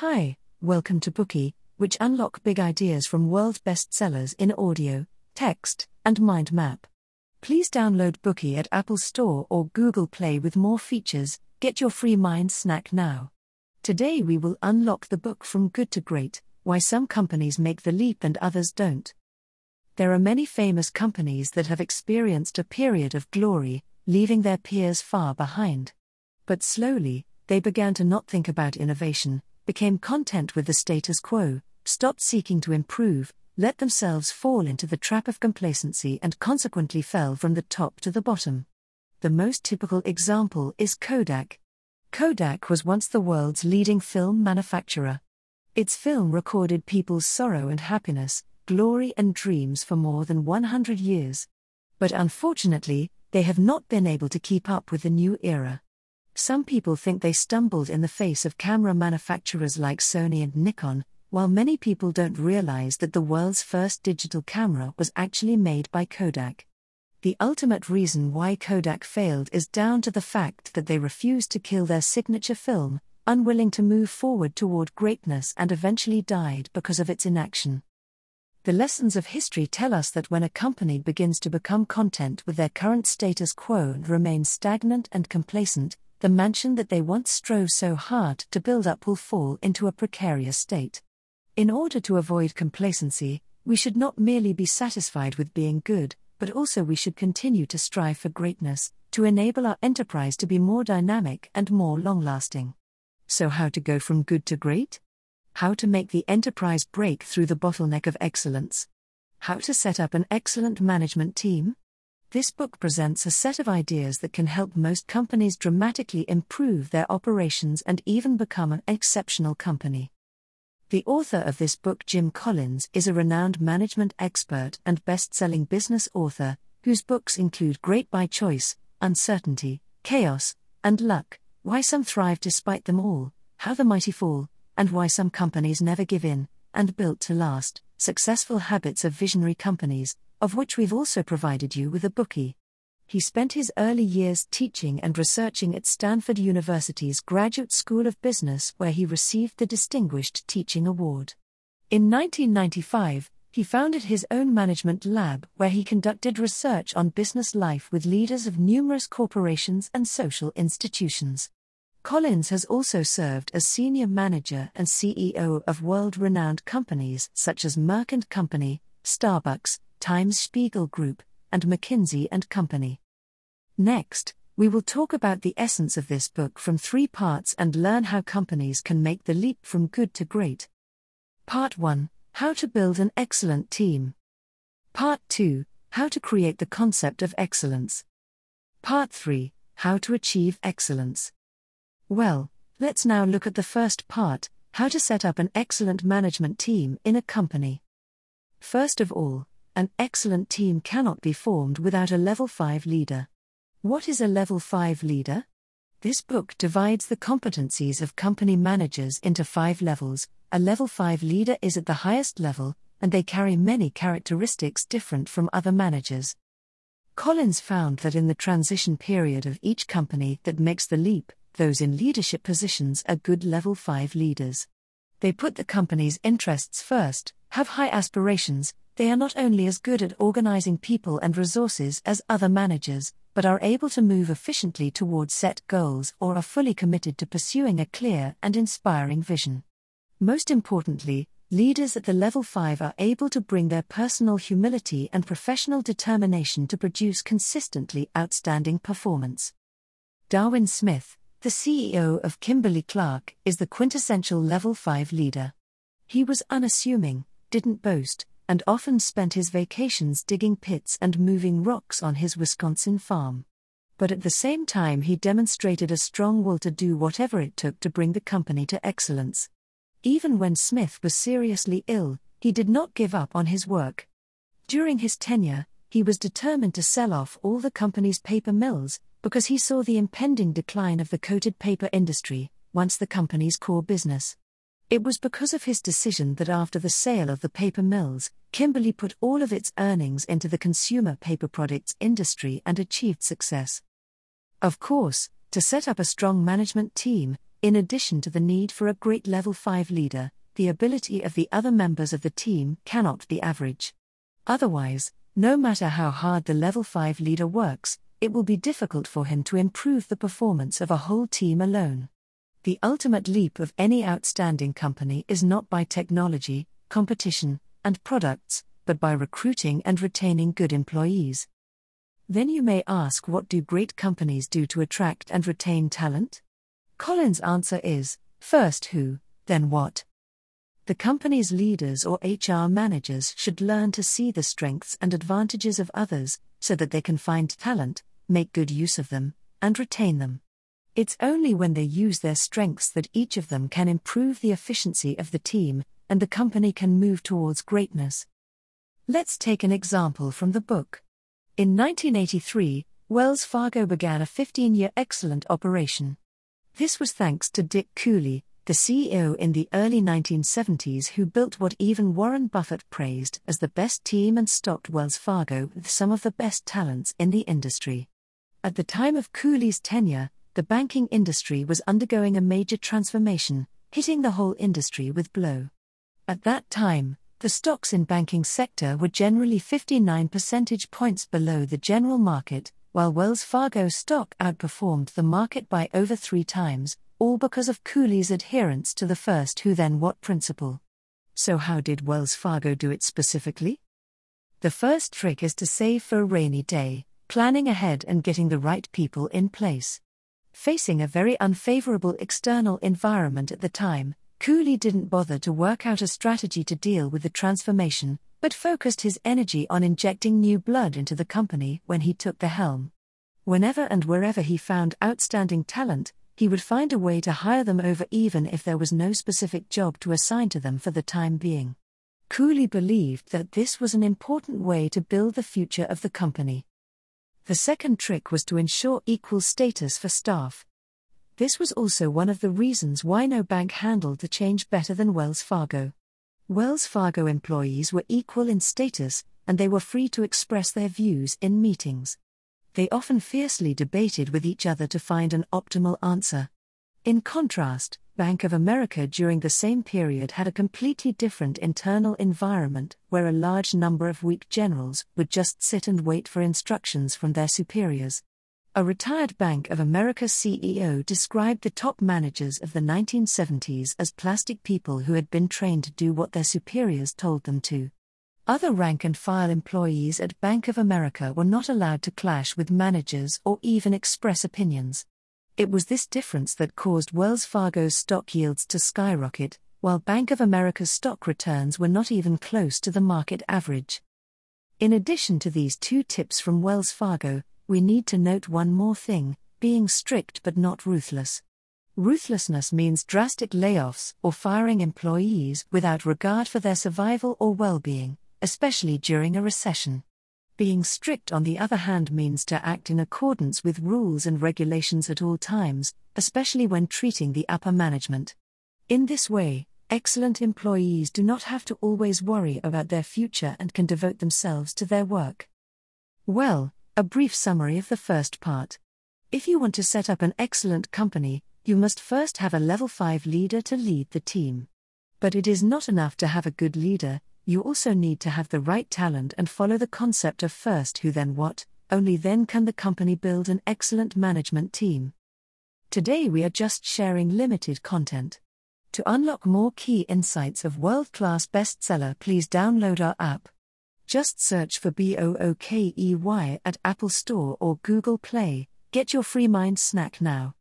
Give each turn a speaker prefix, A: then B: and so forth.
A: Hi, welcome to Bookey, which unlock big ideas from world bestsellers in audio, text, and mind map. Please download Bookey at Apple Store or Google Play with more features. Get your free mind snack now. Today we will unlock the book From Good to Great Why Some Companies Make the Leap and Others Don't. There are many famous companies that have experienced a period of glory, leaving their peers far behind. But slowly, they began to not think about innovation, became content with the status quo, stopped seeking to improve, let themselves fall into the trap of complacency, and consequently fell from the top to the bottom. The most typical example is Kodak. Kodak was once the world's leading film manufacturer. Its film recorded people's sorrow and happiness, glory and dreams for more than 100 years. But unfortunately, they have not been able to keep up with the new era. Some people think they stumbled in the face of camera manufacturers like Sony and Nikon, while many people don't realize that the world's first digital camera was actually made by Kodak. The ultimate reason why Kodak failed is down to the fact that they refused to kill their signature film, unwilling to move forward toward greatness, and eventually died because of its inaction. The lessons of history tell us that when a company begins to become content with their current status quo and remains stagnant and complacent, the mansion that they once strove so hard to build up will fall into a precarious state. In order to avoid complacency, we should not merely be satisfied with being good, but also we should continue to strive for greatness, to enable our enterprise to be more dynamic and more long lasting. So, how to go from good to great? How to make the enterprise break through the bottleneck of excellence? How to set up an excellent management team? This book presents a set of ideas that can help most companies dramatically improve their operations and even become an exceptional company. The author of this book, Jim Collins, is a renowned management expert and best selling business author, whose books include Great by Choice, Uncertainty, Chaos, and Luck Why Some Thrive Despite Them All, How the Mighty Fall, and Why Some Companies Never Give In, and Built to Last Successful Habits of Visionary Companies, of which we've also provided you with a Bookey. He spent his early years teaching and researching at Stanford University's Graduate School of Business, where he received the Distinguished Teaching Award. In 1995, he founded his own management lab where he conducted research on business life with leaders of numerous corporations and social institutions. Collins has also served as senior manager and CEO of world renowned companies such as Merck & Company, Starbucks, Times Spiegel Group, and McKinsey and Company. Next, we will talk about the essence of this book from three parts and learn how companies can make the leap from good to great. Part 1 How to build an excellent team. Part 2 How to create the concept of excellence. Part 3 How to achieve excellence. Well, let's now look at the first part how to set up an excellent management team in a company. First of all, an excellent team cannot be formed without a level 5 leader. What is a level 5 leader? This book divides the competencies of company managers into five levels. A level 5 leader is at the highest level, and they carry many characteristics different from other managers. Collins found that in the transition period of each company that makes the leap, those in leadership positions are good level 5 leaders. They put the company's interests first, have high aspirations, they are not only as good at organizing people and resources as other managers, but are able to move efficiently towards set goals or are fully committed to pursuing a clear and inspiring vision. Most importantly, leaders at the level 5 are able to bring their personal humility and professional determination to produce consistently outstanding performance. Darwin Smith, the CEO of Kimberly Clark, is the quintessential level 5 leader. He was unassuming, didn't boast, and often spent his vacations digging pits and moving rocks on his Wisconsin farm. But at the same time, he demonstrated a strong will to do whatever it took to bring the company to excellence. Even when Smith was seriously ill, he did not give up on his work. During his tenure, he was determined to sell off all the company's paper mills, because he saw the impending decline of the coated paper industry, once the company's core business. It was because of his decision that after the sale of the paper mills, Kimberly put all of its earnings into the consumer paper products industry and achieved success. Of course, to set up a strong management team, In addition to the need for a great level 5 leader, the ability of the other members of the team cannot be average. Otherwise, no matter how hard the level 5 leader works, it will be difficult for him to improve the performance of a whole team alone. The ultimate leap of any outstanding company is not by technology, competition, and products, but by recruiting and retaining good employees. Then you may ask what do great companies do to attract and retain talent? Collins' answer is first who, then what. The company's leaders or HR managers should learn to see the strengths and advantages of others so that they can find talent, make good use of them, and retain them. It's only when they use their strengths that each of them can improve the efficiency of the team and the company can move towards greatness. Let's take an example from the book. In 1983, Wells Fargo began a 15 year excellent operation. This was thanks to Dick Cooley, the CEO in the early 1970s who built what even Warren Buffett praised as the best team and stocked Wells Fargo with some of the best talents in the industry. At the time of Cooley's tenure, the banking industry was undergoing a major transformation, hitting the whole industry with blow. At that time, the stocks in banking sector were generally 59 percentage points below the general market, while Wells Fargo stock outperformed the market by over 3 times, all because of Cooley's adherence to the first who then what principle. So how did Wells Fargo do it specifically? The first trick is to save for a rainy day, planning ahead and getting the right people in place. Facing a very unfavorable external environment at the time, Cooley didn't bother to work out a strategy to deal with the transformation, but focused his energy on injecting new blood into the company when he took the helm. Whenever and wherever he found outstanding talent, he would find a way to hire them over even if there was no specific job to assign to them for the time being. Cooley believed that this was an important way to build the future of the company. The second trick was to ensure equal status for staff. This was also one of the reasons why no bank handled the change better than Wells Fargo. Wells Fargo employees were equal in status, and they were free to express their views in meetings. They often fiercely debated with each other to find an optimal answer. In contrast, Bank of America during the same period had a completely different internal environment where a large number of weak generals would just sit and wait for instructions from their superiors. A retired Bank of America CEO described the top managers of the 1970s as plastic people who had been trained to do what their superiors told them to. Other rank and file employees at Bank of America were not allowed to clash with managers or even express opinions. It was this difference that caused Wells Fargo's stock yields to skyrocket, while Bank of America's stock returns were not even close to the market average. In addition to these two tips from Wells Fargo, we need to note one more thing being strict but not ruthless. Ruthlessness means drastic layoffs or firing employees without regard for their survival or well being, especially during a recession. Being strict, on the other hand, means to act in accordance with rules and regulations at all times, especially when treating the upper management. In this way, excellent employees do not have to always worry about their future and can devote themselves to their work. Well, a brief summary of the first part. If you want to set up an excellent company, you must first have a level 5 leader to lead the team. But it is not enough to have a good leader, you also need to have the right talent and follow the concept of first who then what, only then can the company build an excellent management team. Today we are just sharing limited content. To unlock more key insights of world class bestseller, please download our app. Just search for BOOKEY at Apple Store or Google Play. Get your free mind snack now.